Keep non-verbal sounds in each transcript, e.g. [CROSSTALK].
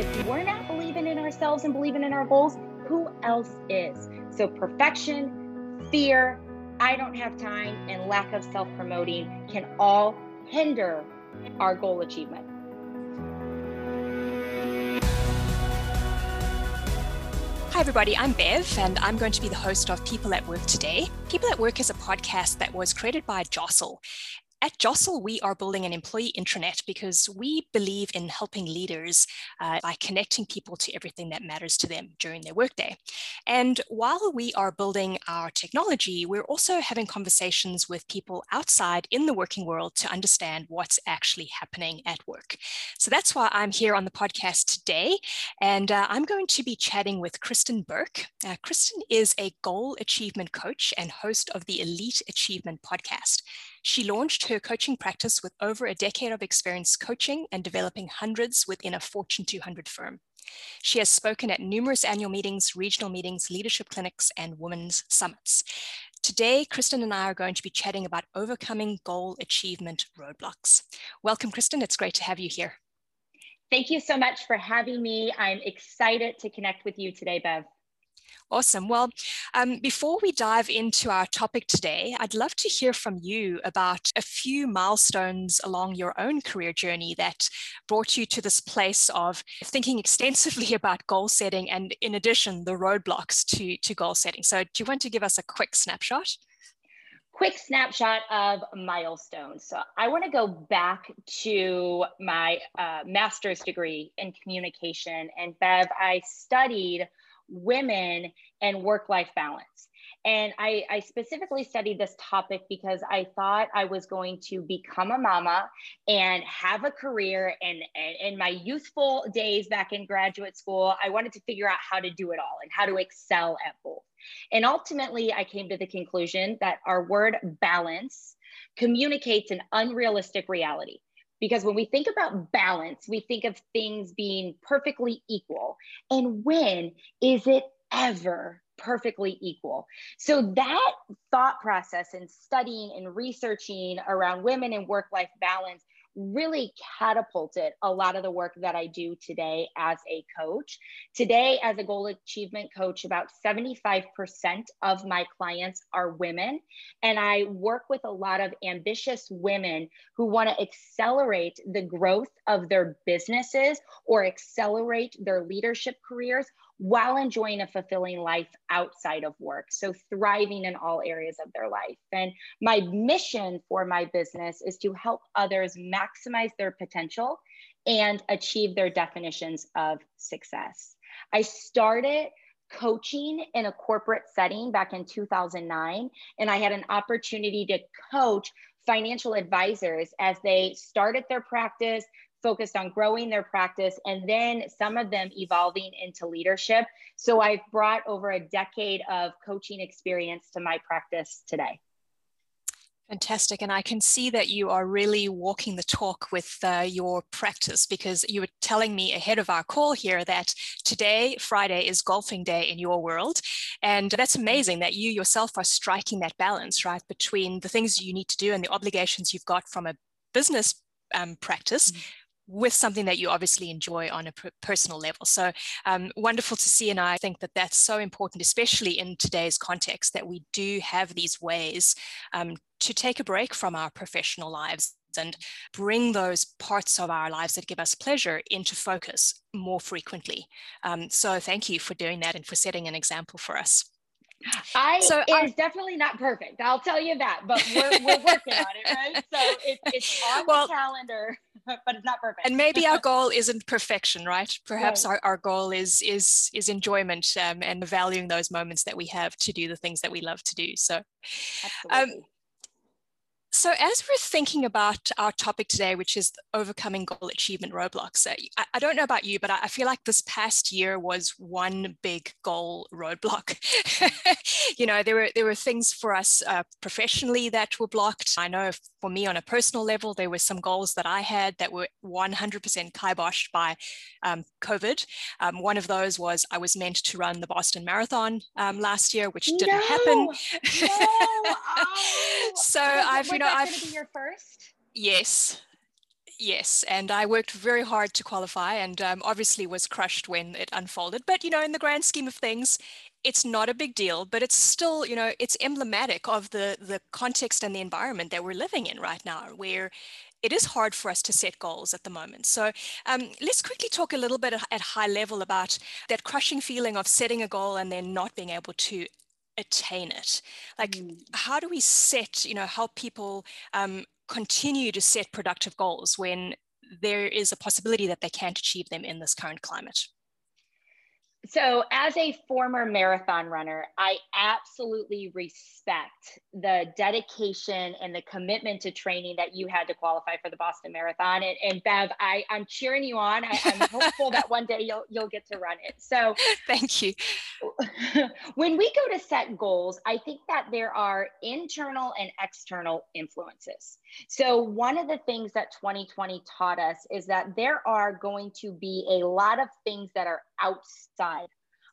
if we're not believing in ourselves and believing in our goals, who else is? So, perfection, fear, I don't have time, and lack of self promoting can all hinder our goal achievement. Hi, everybody. I'm Bev, and I'm going to be the host of People at Work today. People at Work is a podcast that was created by Jostle. At Jostle, we are building an employee intranet because we believe in helping leaders uh, by connecting people to everything that matters to them during their workday. And while we are building our technology, we're also having conversations with people outside in the working world to understand what's actually happening at work. So that's why I'm here on the podcast today. And uh, I'm going to be chatting with Kristen Burke. Uh, Kristen is a goal achievement coach and host of the Elite Achievement podcast. She launched her coaching practice with over a decade of experience coaching and developing hundreds within a Fortune 200 firm. She has spoken at numerous annual meetings, regional meetings, leadership clinics, and women's summits. Today, Kristen and I are going to be chatting about overcoming goal achievement roadblocks. Welcome, Kristen. It's great to have you here. Thank you so much for having me. I'm excited to connect with you today, Bev. Awesome. Well, um, before we dive into our topic today, I'd love to hear from you about a few milestones along your own career journey that brought you to this place of thinking extensively [LAUGHS] about goal setting and, in addition, the roadblocks to, to goal setting. So, do you want to give us a quick snapshot? quick snapshot of milestones. So I want to go back to my uh, master's degree in communication. And Bev, I studied women and work life balance. And I, I, specifically studied this topic because I thought I was going to become a mama and have a career. And in my youthful days back in graduate school, I wanted to figure out how to do it all and how to excel at both. And ultimately, I came to the conclusion that our word balance communicates an unrealistic reality. Because when we think about balance, we think of things being perfectly equal. And when is it ever perfectly equal? So that thought process and studying and researching around women and work life balance really catapulted a lot of the work that I do today as a coach. Today, as a goal achievement coach, about 75% of my clients are women. And I work with a lot of ambitious women who want to accelerate the growth of their businesses or accelerate their leadership careers while enjoying a fulfilling life outside of work. So, thriving in all areas of their life. And my mission for my business is to help others maximize their potential and achieve their definitions of success. I started coaching in a corporate setting back in 2009, and I had an opportunity to coach financial advisors as they started their practice, focused on growing their practice and then some of them evolving into leadership. So I've brought over a decade of coaching experience to my practice today. Fantastic. And I can see that you are really walking the talk with uh, your practice because you were telling me ahead of our call here that today, Friday, is golfing day in your world. And that's amazing that you yourself are striking that balance, right, between the things you need to do and the obligations you've got from a business um, practice, mm-hmm with something that you obviously enjoy on a personal level. So um, wonderful to see. And I think that that's so important, especially in today's context, that we do have these ways um, to take a break from our professional lives and bring those parts of our lives that give us pleasure into focus more frequently. Um, so thank you for doing that and for setting an example for us. I so it is definitely not perfect. I'll tell you that, but we're, we're working on it, right? So it, it's on well, the calendar, but it's not perfect. And maybe our [LAUGHS] goal isn't perfection, right? Perhaps right. Our, our goal is is is enjoyment um, and valuing those moments that we have to do the things that we love to do. So, um, so, as we're thinking about our topic today, which is overcoming goal achievement roadblocks, uh, I, I don't know about you, but I, I, feel like this past year was one big goal roadblock. [LAUGHS] you know, there were there were things for us uh, professionally that were blocked. I know for me on a personal level, there were some goals that I had that were 100% kiboshed by um, COVID. Um, one of those was I was meant to run the Boston Marathon um, last year, which didn't no, happen. No. [LAUGHS] Oh, so I've you know, I've. Be your first? Yes. Yes, and I worked very hard to qualify and um, obviously was crushed when it unfolded. But, you know, in the grand scheme of things, it's not a big deal, but it's still, you know, it's emblematic of the, the context and the environment that we're living in right now, where it is hard for us to set goals at the moment. So um, let's quickly talk a little bit at high level about that crushing feeling of setting a goal and then not being able to attain it. Like, mm. how do we set, you know, help people um, continue to set productive goals when there is a possibility that they can't achieve them in this current climate? So, as a former marathon runner, I absolutely respect the dedication and the commitment to training that you had to qualify for the Boston Marathon. And, and Bev, I, I'm cheering you on. I, am hopeful that one day you'll you'll get to run it. So, [LAUGHS] thank you. [LAUGHS] when we go to set goals, I think that there are internal and external influences. So, one of the things that 2020 taught us is that there are going to be a lot of things that are outside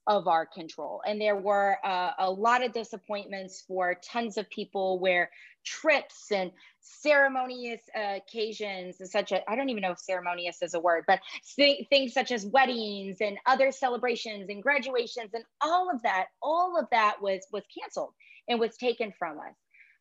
of our control. And there were uh, a lot of disappointments for tons of people where trips and ceremonious uh, occasions, such as, I don't even know if ceremonious is a word, but th- things such as weddings and other celebrations and graduations and all of that, all of that was, was canceled and was taken from us.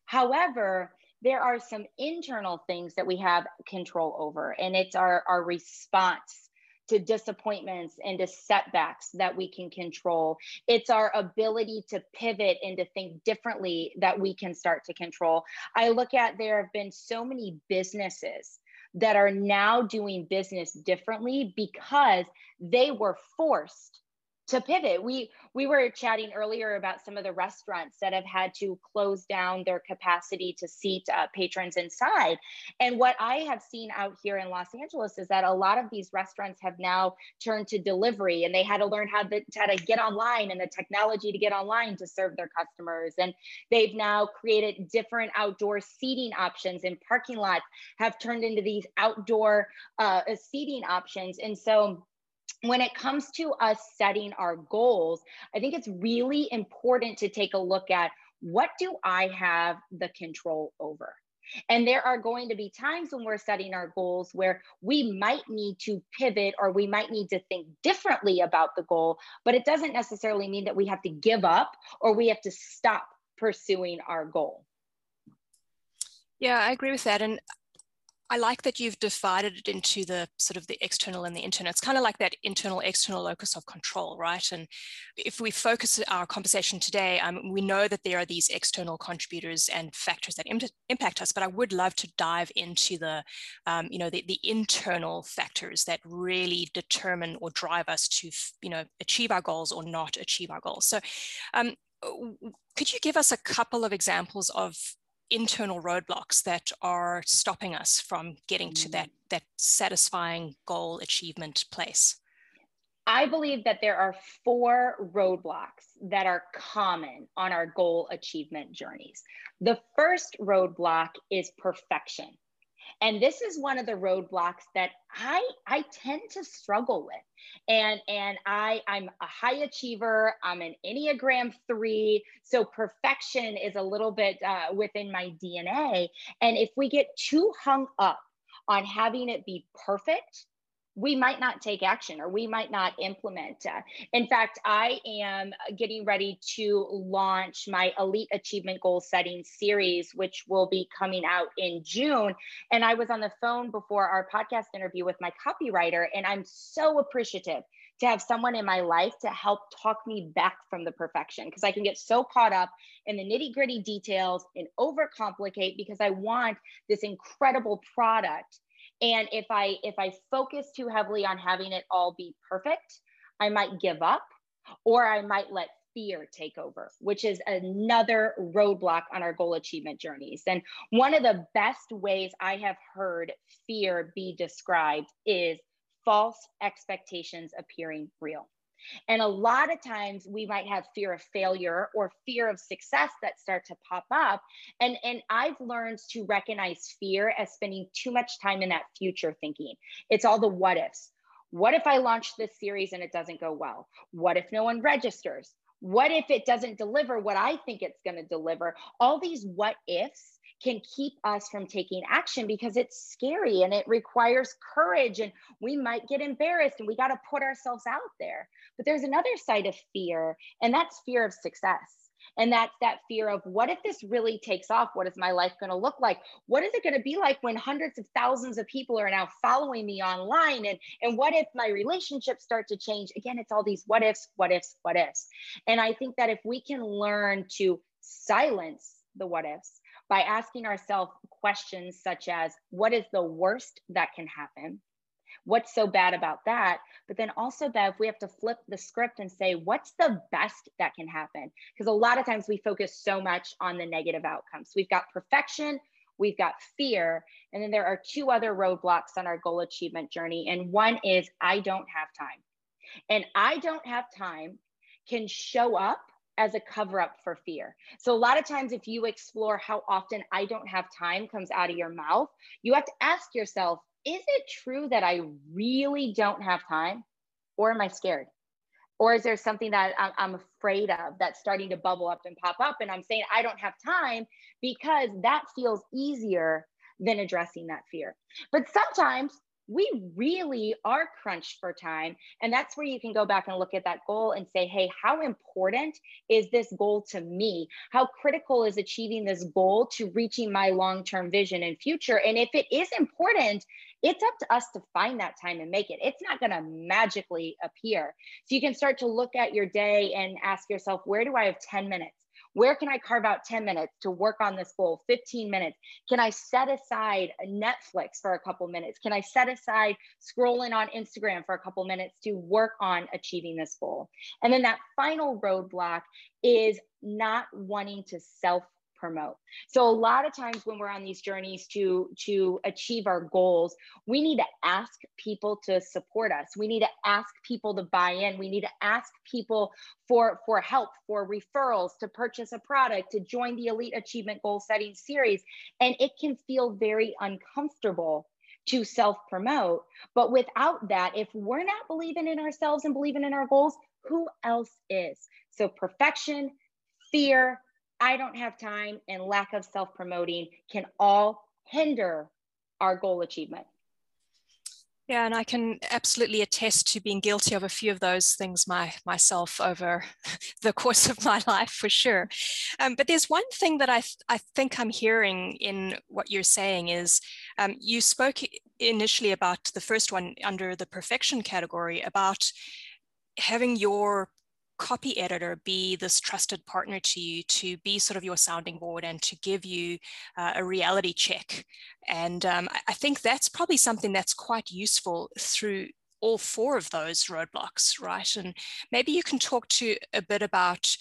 However, there are some internal things that we have control over, and it's our, our response to disappointments and to setbacks that we can control. It's our ability to pivot and to think differently that we can start to control. I look at there have been so many businesses that are now doing business differently because they were forced to pivot. We we were chatting earlier about some of the restaurants that have had to close down their capacity to seat uh, patrons inside. And what I have seen out here in Los Angeles is that a lot of these restaurants have now turned to delivery, and they had to learn how to, how to get online and the technology to get online to serve their customers. And they've now created different outdoor seating options and parking lots, have turned into these outdoor uh, seating options, and so when it comes to us setting our goals, I think it's really important to take a look at what do I have the control over? And there are going to be times when we're setting our goals where we might need to pivot or we might need to think differently about the goal, but it doesn't necessarily mean that we have to give up or we have to stop pursuing our goal. Yeah, I agree with that. And I like that you've divided it into the sort of the external and the internal. It's kind of like that internal external locus of control, right? And if we focus our conversation today, um, we know that there are these external contributors and factors that Im- impact us, but I would love to dive into the, um, you know, the, the internal factors that really determine or drive us to, you know, achieve our goals or not achieve our goals. So um, could you give us a couple of examples of internal roadblocks that are stopping us from getting to that, mm. that satisfying goal achievement place? I believe that there are four roadblocks that are common on our goal achievement journeys. The first roadblock is perfection. And this is one of the roadblocks that I I tend to struggle with. And and I I'm a high achiever. I'm an Enneagram 3, so perfection is a little bit uh, within my DNA. And if we get too hung up on having it be perfect, we might not take action or we might not implement. Uh, in fact, I am getting ready to launch my Elite Achievement Goal Setting series, which will be coming out in June. And I was on the phone before our podcast interview with my copywriter, and I'm so appreciative to have someone in my life to help talk me back from the perfection because I can get so caught up in the nitty gritty details and overcomplicate because I want this incredible product and if i if i focus too heavily on having it all be perfect i might give up or i might let fear take over which is another roadblock on our goal achievement journeys. And one of the best ways i have heard fear be described is false expectations appearing real and a lot of times we might have fear of failure or fear of success that start to pop up. And, and I've learned to recognize fear as spending too much time in that future thinking. It's all the what ifs. What if I launch this series and it doesn't go well? What if no one registers? What if it doesn't deliver what I think it's going to deliver? All these what ifs can keep us from taking action because it's scary and it requires courage and we might get embarrassed and we got to put ourselves out there. But there's another side of fear, and that's fear of success. And that's that fear of what if this really takes off? What is my life going to look like? What is it going to be like when hundreds of thousands of people are now following me online? And, and what if my relationships start to change? Again, it's all these what ifs, what ifs, what ifs. And I think that if we can learn to silence the what ifs by asking ourselves questions such as, what is the worst that can happen? what's so bad about that? But then also bev we have to flip the script and say what's the best that can happen? Because a lot of times we focus so much on the negative outcomes. We've got perfection we've got fear and then there are two other roadblocks on our goal achievement journey and one is i don't have time. And i don't have time can show up as a cover up for fear. So, a lot of times, if you explore how often I don't have time comes out of your mouth, you have to ask yourself, is it true that I really don't have time? Or am I scared? Or is there something that I'm afraid of that's starting to bubble up and pop up? And I'm saying I don't have time because that feels easier than addressing that fear. But sometimes we really are crunched for time. And that's where you can go back and look at that goal and say, hey, how important is this goal to me? How critical is achieving this goal to reaching my long term vision and future? And if it is important, it's up to us to find that time and make it. It's not going to magically appear. So you can start to look at your day and ask yourself, where do I have 10 minutes? Where can I carve out 10 minutes to work on this goal? 15 minutes? Can I set aside Netflix for a couple minutes? Can I set aside scrolling on Instagram for a couple minutes to work on achieving this goal? And then that final roadblock is not wanting to self promote. So a lot of times when we're on these journeys to to achieve our goals, we need to ask people to support us. We need to ask people to buy in. We need to ask people for for help, for referrals, to purchase a product, to join the Elite Achievement Goal Setting series, and it can feel very uncomfortable to self promote. But without that, if we're not believing in ourselves and believing in our goals, who else is? So perfection, fear, I don't have time, and lack of self promoting can all hinder our goal achievement. Yeah, and I can absolutely attest to being guilty of a few of those things my, myself over [LAUGHS] the course of my life for sure. Um, but there's one thing that I, th- I think I'm hearing in what you're saying is um, you spoke initially about the first one under the perfection category about having your copy editor be this trusted partner to you to be sort of your sounding board and to give you uh, a reality check. And um, I think that's probably something that's quite useful through all four of those roadblocks, right? And maybe you can talk to a bit about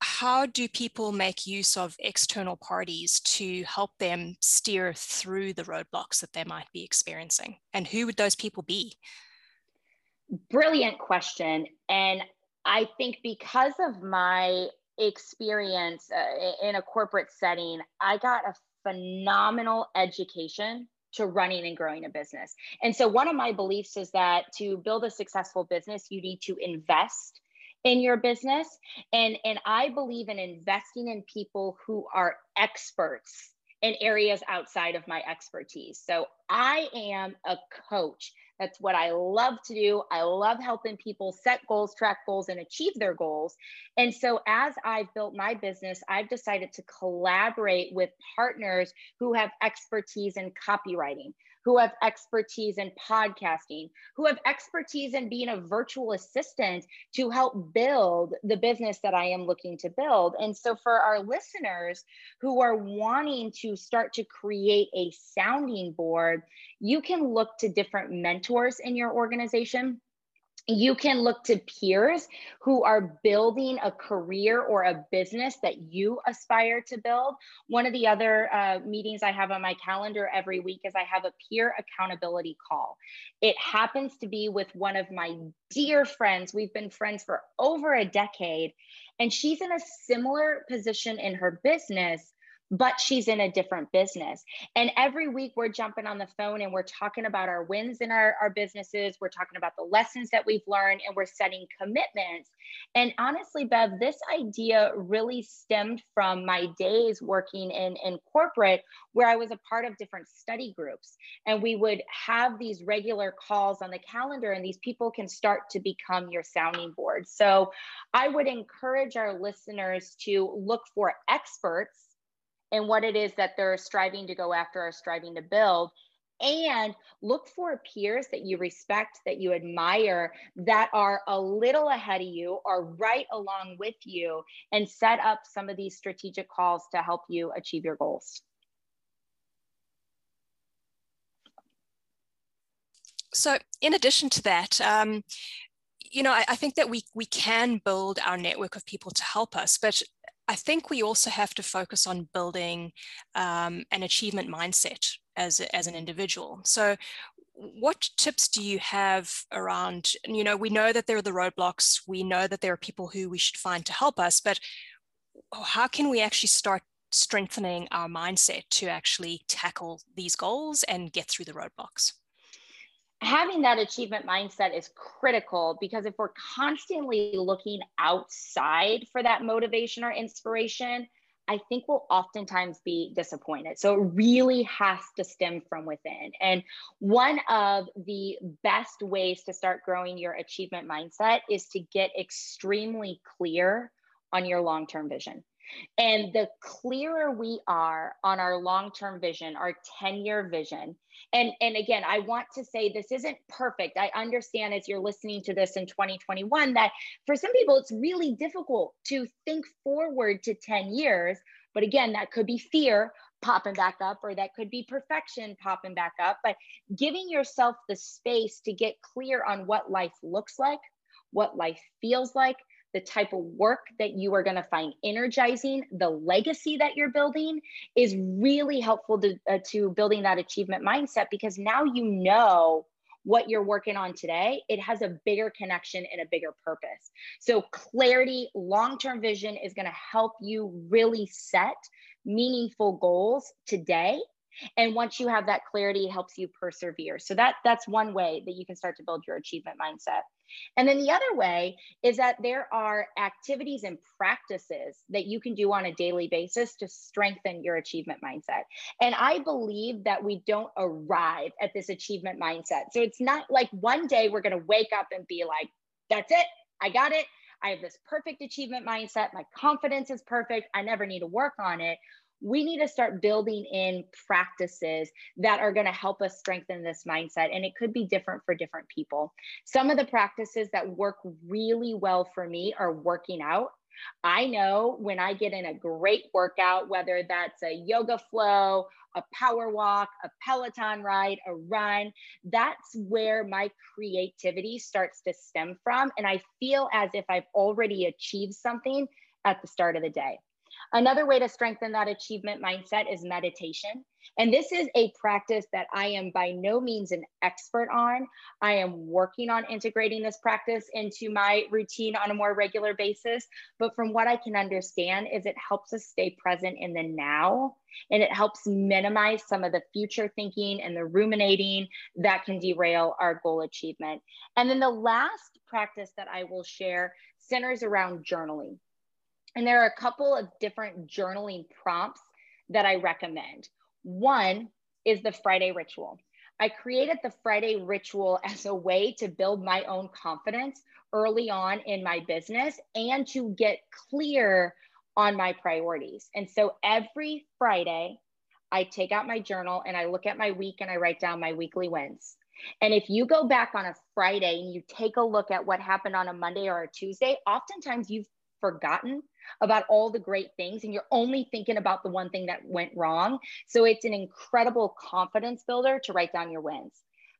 how do people make use of external parties to help them steer through the roadblocks that they might be experiencing? And who would those people be? Brilliant question. And I think because of my experience uh, in a corporate setting, I got a phenomenal education to running and growing a business. And so, one of my beliefs is that to build a successful business, you need to invest in your business. And, and I believe in investing in people who are experts in areas outside of my expertise. So, I am a coach. That's what I love to do. I love helping people set goals, track goals, and achieve their goals. And so, as I've built my business, I've decided to collaborate with partners who have expertise in copywriting, who have expertise in podcasting, who have expertise in being a virtual assistant to help build the business that I am looking to build. And so, for our listeners who are wanting to start to create a sounding board, you can look to different mentors in your organization you can look to peers who are building a career or a business that you aspire to build. One of the other uh, meetings I have on my calendar every week is I have a peer accountability call. It happens to be with one of my dear friends. We've been friends for over a decade, and she's in a similar position in her business but she's in a different business. And every week we're jumping on the phone and we're talking about our wins in our, our businesses. We're talking about the lessons that we've learned and we're setting commitments. And honestly, Bev, this idea really stemmed from my days working in, in corporate where I was a part of different study groups. And we would have these regular calls on the calendar, and these people can start to become your sounding board. So I would encourage our listeners to look for experts in what it is that they're striving to go after or striving to build and look for peers that you respect, that you admire, that are a little ahead of you or right along with you, and set up some of these strategic calls to help you achieve your goals. So, in addition to that, um, you know, I, I, think that we we can build our network of people to help us, but I think we also have to focus on building um, an achievement mindset as, as an individual. So what tips do you have around, you know, we know that there are the roadblocks, we know that there are people who we should find to help us, but how can we actually start strengthening our mindset to actually tackle these goals and get through the roadblocks? Having that achievement mindset is critical because if we're constantly looking outside for that motivation or inspiration, I think we'll oftentimes be disappointed. So it really has to stem from within. And one of the best ways to start growing your achievement mindset is to get extremely clear on your long term vision. And the clearer we are on our long term vision, our 10 year vision, and, and again, I want to say this isn't perfect. I understand as you're listening to this in 2021 that for some people, it's really difficult to think forward to 10 years. But again, that could be fear popping back up, or that could be perfection popping back up. But giving yourself the space to get clear on what life looks like, what life feels like, the type of work that you are going to find energizing, the legacy that you're building is really helpful to, uh, to building that achievement mindset because now you know what you're working on today, it has a bigger connection and a bigger purpose. So, clarity, long term vision is going to help you really set meaningful goals today and once you have that clarity it helps you persevere so that that's one way that you can start to build your achievement mindset and then the other way is that there are activities and practices that you can do on a daily basis to strengthen your achievement mindset. And I believe that we don't arrive at this achievement mindset. So it's not like one day we're going to wake up and be like, that's it, I got it. I have this perfect achievement mindset. My confidence is perfect. I never need to work on it we need to start building in practices that are going to help us strengthen this mindset. And it could be different for different people. Some of the practices that work really well for me are working out. I know when I get in a great workout, whether that's a yoga flow, a power walk, a Peloton ride, a run, that's where my creativity starts to stem from. And I feel as if I've already achieved something at the start of the day. Another way to strengthen that achievement mindset is meditation. And this is a practice that I am by no means an expert on. I am working on integrating this practice into my routine on a more regular basis. But from what I can understand is it helps us stay present in the now and it helps minimize some of the future thinking and the ruminating that can derail our goal achievement. And then the last practice that I will share centers around journaling. And there are a couple of different journaling prompts that I recommend. One is the Friday ritual. I created the Friday ritual [LAUGHS] as a way to build my own confidence early on in my business and to get clear on my priorities. And so every Friday, I take out my journal and I look at my week and I write down my weekly wins. And if you go back on a Friday and you take a look at what happened on a Monday or a Tuesday, oftentimes you've forgotten about all the great things and you're only thinking about the one thing that went wrong. So it's an incredible confidence builder to write down your wins.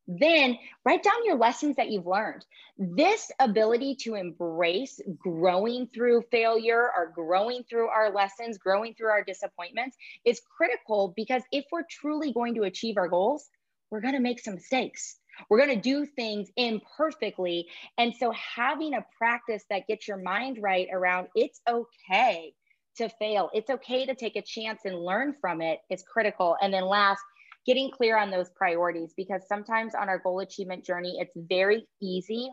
Then write down your lessons that you've learned. This ability to embrace growing through failure or growing through our lessons, growing through our disappointments is critical because if we're truly going to achieve our goals, we're going to make some mistakes. We're going to do things imperfectly. And so having a practice that gets your mind right around it's okay to fail. It's okay to take a chance and learn from it is critical. And then last, getting clear on those priorities because sometimes on our goal achievement journey, it's very easy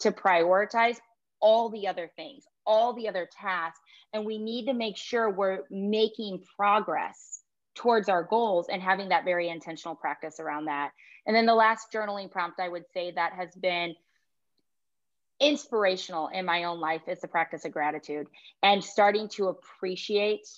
to prioritize all the other things, all the other tasks. And we need to make sure we're making progress towards our goals and having that very intentional practice around that. And then the last journaling prompt I would say that has been inspirational in my own life is the practice of gratitude and starting to appreciate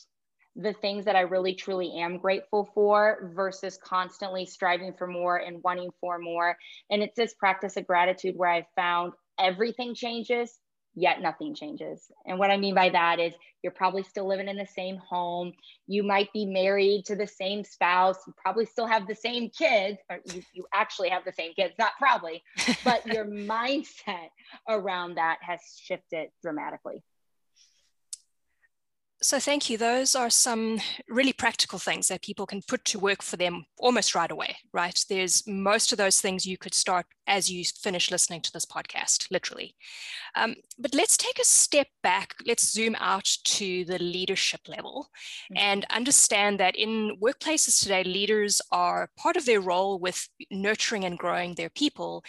the things that I really truly am grateful for versus constantly striving for more and wanting for more. And it's this practice of gratitude where I found everything changes yet nothing changes. And what I mean by that is you're probably still living in the same home. You might be married to the same spouse. You probably still have the same kids, or you, you actually have the same kids, not probably, but [LAUGHS] your mindset around that has shifted dramatically. So, thank you. Those are some really practical things that people can put to work for them almost right away, right? There's most of those things you could start as you finish listening to this podcast, literally. Um, but let's take a step back. Let's zoom out to the leadership level mm-hmm. and understand that in workplaces today, leaders are part of their role with nurturing and growing their people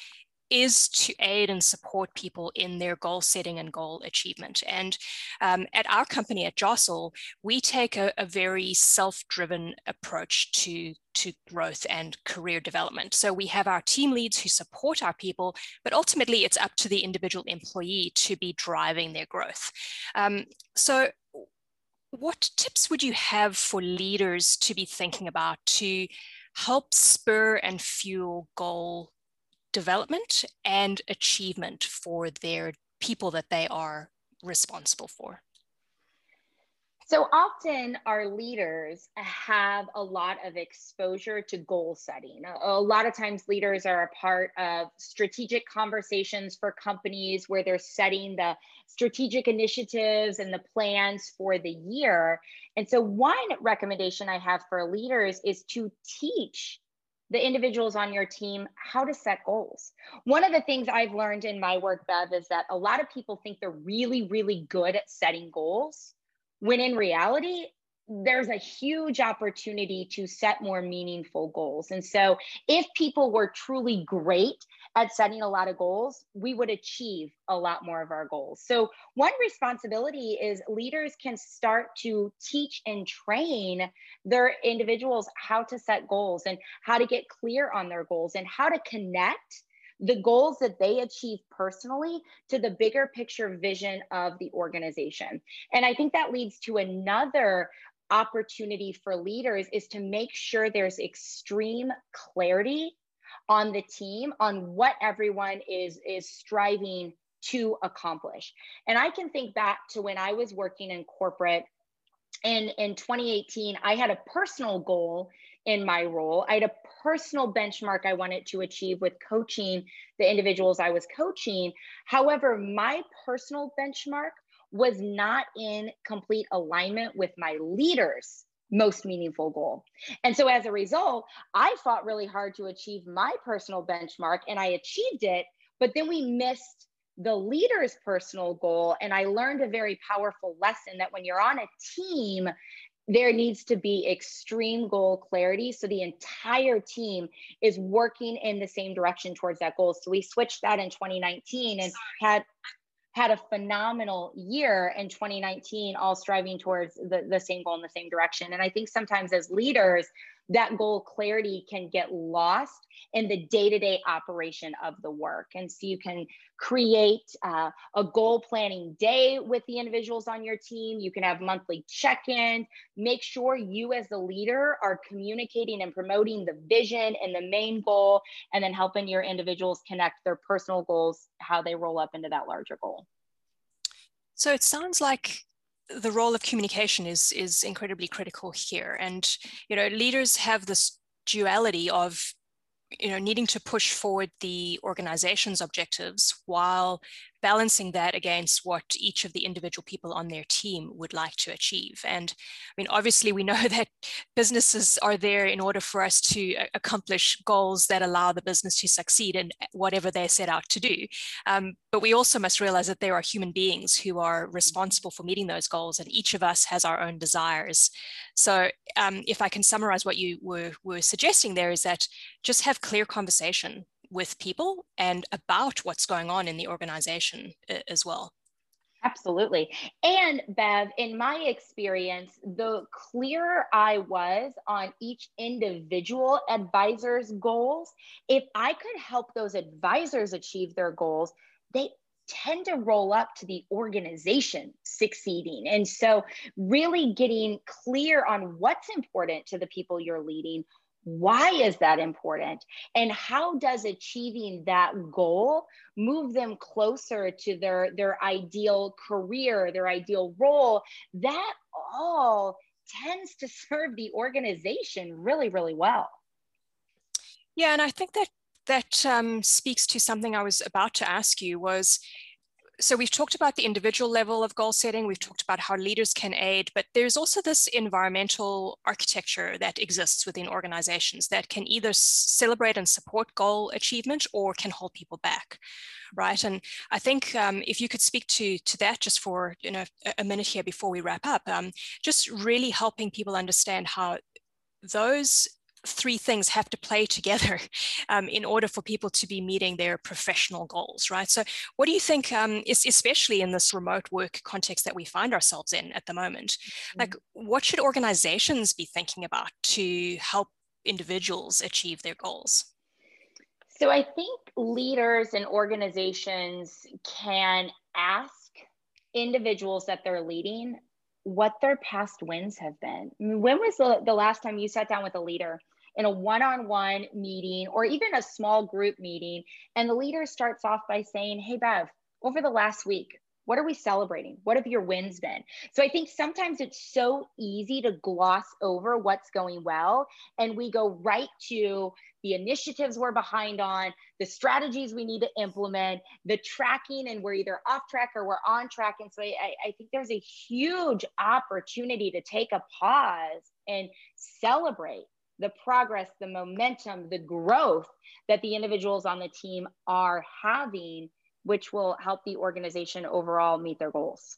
is to aid and support people in their goal setting and goal achievement. And um, at our company at Jostle, we take a, a very self-driven approach to to growth and career development. So we have our team leads who support our people, but ultimately it's up to the individual employee to be driving their growth. Um, so what tips would you have for leaders to be thinking about to help spur and fuel goal development and achievement for their people that they are responsible for? So often, our leaders have a lot of exposure to goal setting. A lot of times, leaders are a part of strategic conversations for companies where they're setting the strategic initiatives and the plans for the year. And so, one recommendation I have for leaders is to teach the individuals on your team how to set goals. One of the things I've learned in my work, Bev, is that a lot of people think they're really, really good at setting goals, when in reality, there's a huge opportunity to set more meaningful goals. And so, if people were truly great at setting a lot of goals, we would achieve a lot more of our goals. So, one responsibility is leaders can start to teach and train their individuals how to set goals and how to get clear on their goals and how to connect the goals that they achieve personally to the bigger picture vision of the organization. And I think that leads to another opportunity for leaders is to make sure there's extreme clarity on the team on what everyone is is striving to accomplish. And I can think back to when I was working in corporate and in 2018 I had a personal goal in my role. I had a personal benchmark I wanted to achieve with coaching the individuals I was coaching. However, my personal benchmark was not in complete alignment with my leaders most meaningful goal. And so as a result, I fought really hard to achieve my personal benchmark and I achieved it, but then we missed the leader's personal goal. And I learned a very powerful lesson that when you're on a team, there needs to be extreme goal clarity. So the entire team is working in the same direction towards that goal. So we switched that in 2019 and had had a phenomenal year in 2019, all striving towards the, the same goal in the same direction. And I think sometimes as leaders, that goal clarity can get lost in the day-to-day operation of the work. And so you can create uh, a goal planning day with the individuals on your team. You can have monthly check-ins. Make sure you as the leader are communicating and promoting the vision and the main goal and then helping your individuals connect their personal goals how they roll up into that larger goal. So it sounds like the role of communication is is incredibly critical here. And you know leaders have this duality of you know needing to push forward the organization's objectives while balancing that against what each of the individual people on their team would like to achieve. And I mean, obviously, we know [LAUGHS] that businesses are there in order for us to accomplish goals that allow the business to succeed in whatever they set out to do. Um, but we also must realize that there are human beings who are responsible for meeting those goals, and each of us has our own desires. So, um, if I can summarize what you were, were suggesting there, is that just have clear conversation with people and about what's going on in the organization uh, as well. Absolutely. And Bev, in my experience, the clearer I was on each individual advisor's goals, if I could help those advisors achieve their goals, they tend to roll up to the organization succeeding. And so, really getting clear on what's important to the people you're leading, why is that important? And how does achieving that goal move them closer to their their ideal career their ideal role? That all tends to serve the organization really really well. Yeah and i think that that um, speaks to something i was about to ask you was so we've talked about the individual level of goal setting, we've talked about how leaders can aid, but there's also this environmental architecture that exists within organizations that can either celebrate and support goal achievement or can hold people back, right? And I think um, if you could speak to, to that just for you know, a minute here before we wrap up, um, just really helping people understand how those three things have to play together [LAUGHS] um, in order for people to be meeting their professional goals, right? So, what do you think, um, is, especially in this remote work context that we find ourselves in at the moment? Mm-hmm. Like, what should organizations be thinking about to help individuals achieve their goals? So, I think leaders and organizations can ask individuals that they're leading what their past wins have been. When was the, the last time you sat down with a leader in a one on one meeting or even a small group meeting. And the leader starts off by saying, Hey, Bev, over the last week, what are we celebrating? What have your wins been? So I think sometimes it's so easy to gloss over what's going well. And we go right to the initiatives we're behind on, the strategies we need to implement, the tracking, and we're either off track or we're on track. And so I, I think there's a huge opportunity to take a pause and celebrate the progress, the momentum, the growth that the individuals on the team are having, which will help the organization overall meet their goals.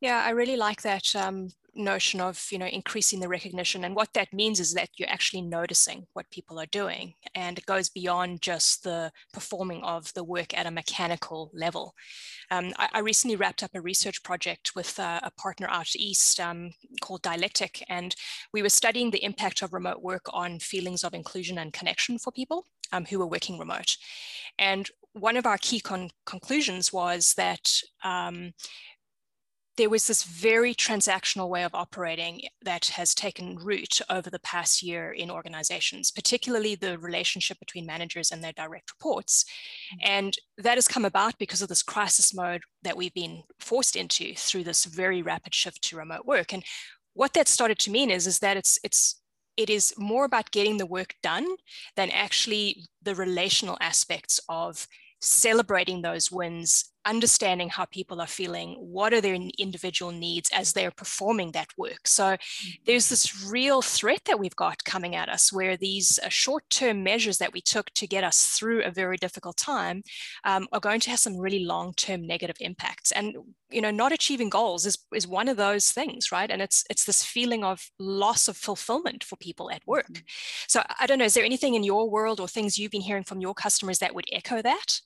Yeah, I really like that um, notion of you know increasing the recognition and what that means is that you're actually noticing what people are doing and it goes beyond just the performing of the work at a mechanical level. Um, I, I, recently wrapped up a research project with uh, a partner out east um, called dialectic and we were studying the impact of remote work on feelings of inclusion and connection for people um, who were working remote. And one of our key con- conclusions was that um, there was this very transactional way of operating that has taken root over the past year in organizations, particularly the relationship between managers and their direct reports. Mm-hmm. And that has come about because of this crisis mode that we've been forced into through this very rapid shift to remote work. And what that started to mean is, is that it's it's it is more about getting the work done than actually the relational aspects of celebrating those wins understanding how people are feeling, what are their individual needs as they're performing that work. So mm-hmm. there's this real threat that we've got coming at us where these uh, short term measures that we took to get us through a very difficult time um, are going to have some really long term negative impacts. And you know, not achieving goals is, is one of those things, right? And it's it's this feeling of loss of fulfillment for people at work. Mm-hmm. So I don't know, is there anything in your world or things you've been hearing from your customers that would echo that?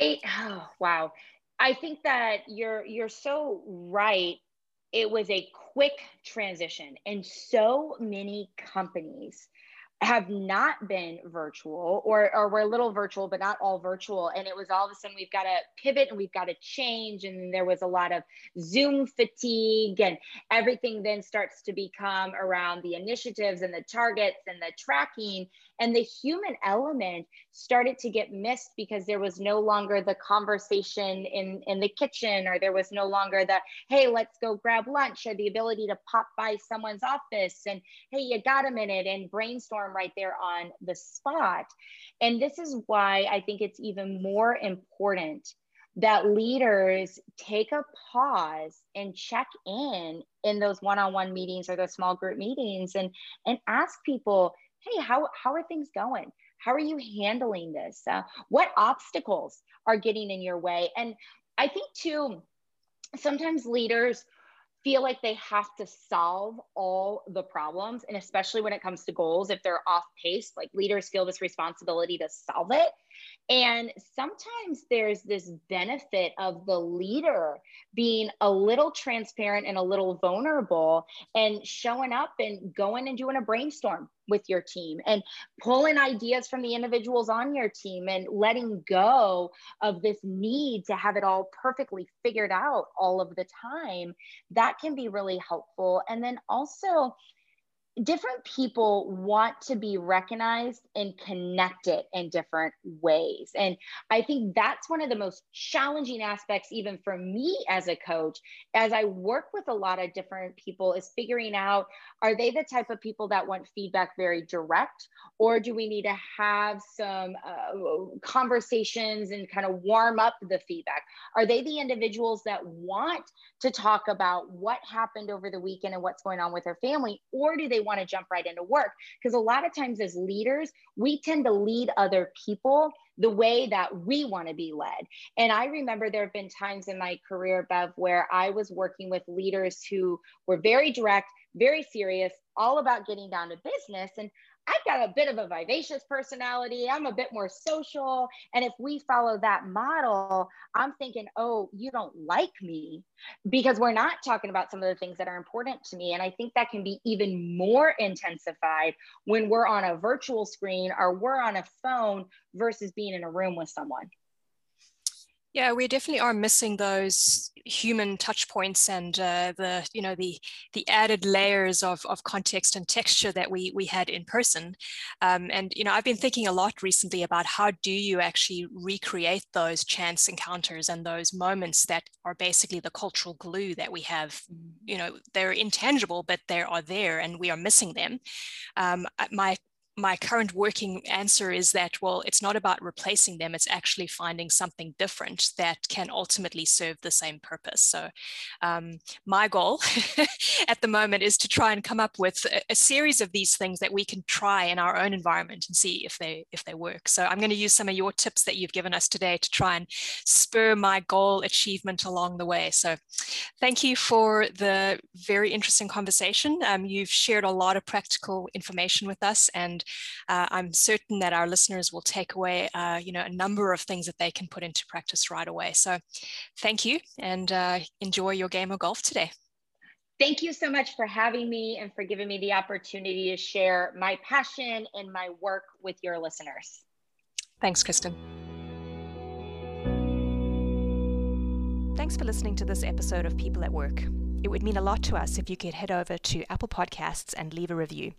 I, oh, wow. I think that you're you're so right. It was a quick transition, and so many companies have not been virtual or or we're a little virtual but not all virtual and it was all of a sudden we've got to pivot and we've got to change and there was a lot of zoom fatigue and everything then starts to become around the initiatives and the targets and the tracking And the human element started to get missed because there was no longer the conversation in, in the kitchen, or there was no longer the, hey, let's go grab lunch, or the ability to pop by someone's office and, hey, you got a minute, and brainstorm right there on the spot. And this is why I think it's even more important that leaders take a pause and check in in those one-on-one meetings or those small group meetings and and ask people hey how, how are things going how are you handling this? Uh, what obstacles are getting in your way? And i think too sometimes leaders feel like they have to solve all the problems and especially when it comes to goals if they're off pace like leaders feel this responsibility to solve it and sometimes there's this benefit of the leader being a little transparent and a little vulnerable and showing up and going and doing a brainstorm with your team and pulling ideas from the individuals on your team and letting go of this need to have it all perfectly figured out all of the time. That can be really helpful. And then also, different people want to be recognized and connected in different ways. And I think that's one of the most challenging aspects, even for me as a coach, as I work with a lot of different people, is figuring out are they the type of people that want feedback very direct, or do we need to have some uh, conversations and kind of warm up the feedback? Are they the individuals that want to talk about what happened over the weekend and what's going on with their family, or do they want to jump right into work. Because a lot of times, as leaders, we tend to lead other people the way that we want to be led. And I remember there have been times in my career, Bev, where I was working with leaders who were very direct, very serious, all about getting down to business. And I've got a bit of a vivacious personality. I'm a bit more social. And if we follow that model, I'm thinking, oh, you don't like me because we're not talking about some of the things that are important to me. And I think that can be even more intensified when we're on a virtual screen or we're on a phone versus being in a room with someone. Yeah, we definitely are missing those human touch points and uh, the you know the the added layers of, of context and texture that we we had in person. Um, and you know, I've been thinking a lot recently about how do you actually recreate those chance encounters and those moments that are basically the cultural glue that we have. You know, they're intangible, but they are there, and we are missing them. Um, my my current working answer is that, well, it's not about replacing them, it's actually finding something different that can ultimately serve the same purpose. So, um, my goal [LAUGHS] at the moment is to try and come up with a, a, series of these things that we can try in our own environment and see if they if they work. So, I'm going to use some of your tips that you've given us today to try and spur my goal achievement along the way. So, thank you for the very interesting conversation. Um, you've shared a lot of practical information with us and uh, I'm certain that our listeners will take away, uh, you know, a number of things that they can put into practice right away. So thank you and uh, enjoy your game of golf today. Thank you so much for having me and for giving me the opportunity to share my passion and my work with your listeners. Thanks, Kristen. Thanks for listening to this episode of People at Work. It would mean a lot to us if you could head over to Apple Podcasts and leave a review.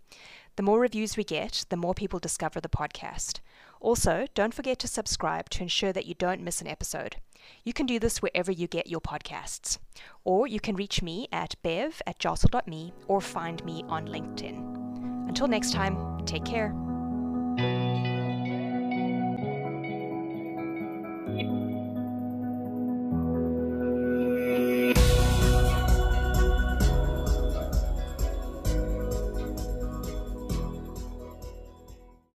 The more reviews we get, the more people discover the podcast. Also, don't forget to subscribe to ensure that you don't miss an episode. You can do this wherever you get your podcasts. Or you can reach me at bev at jostle.me or find me on LinkedIn. Until next time, take care.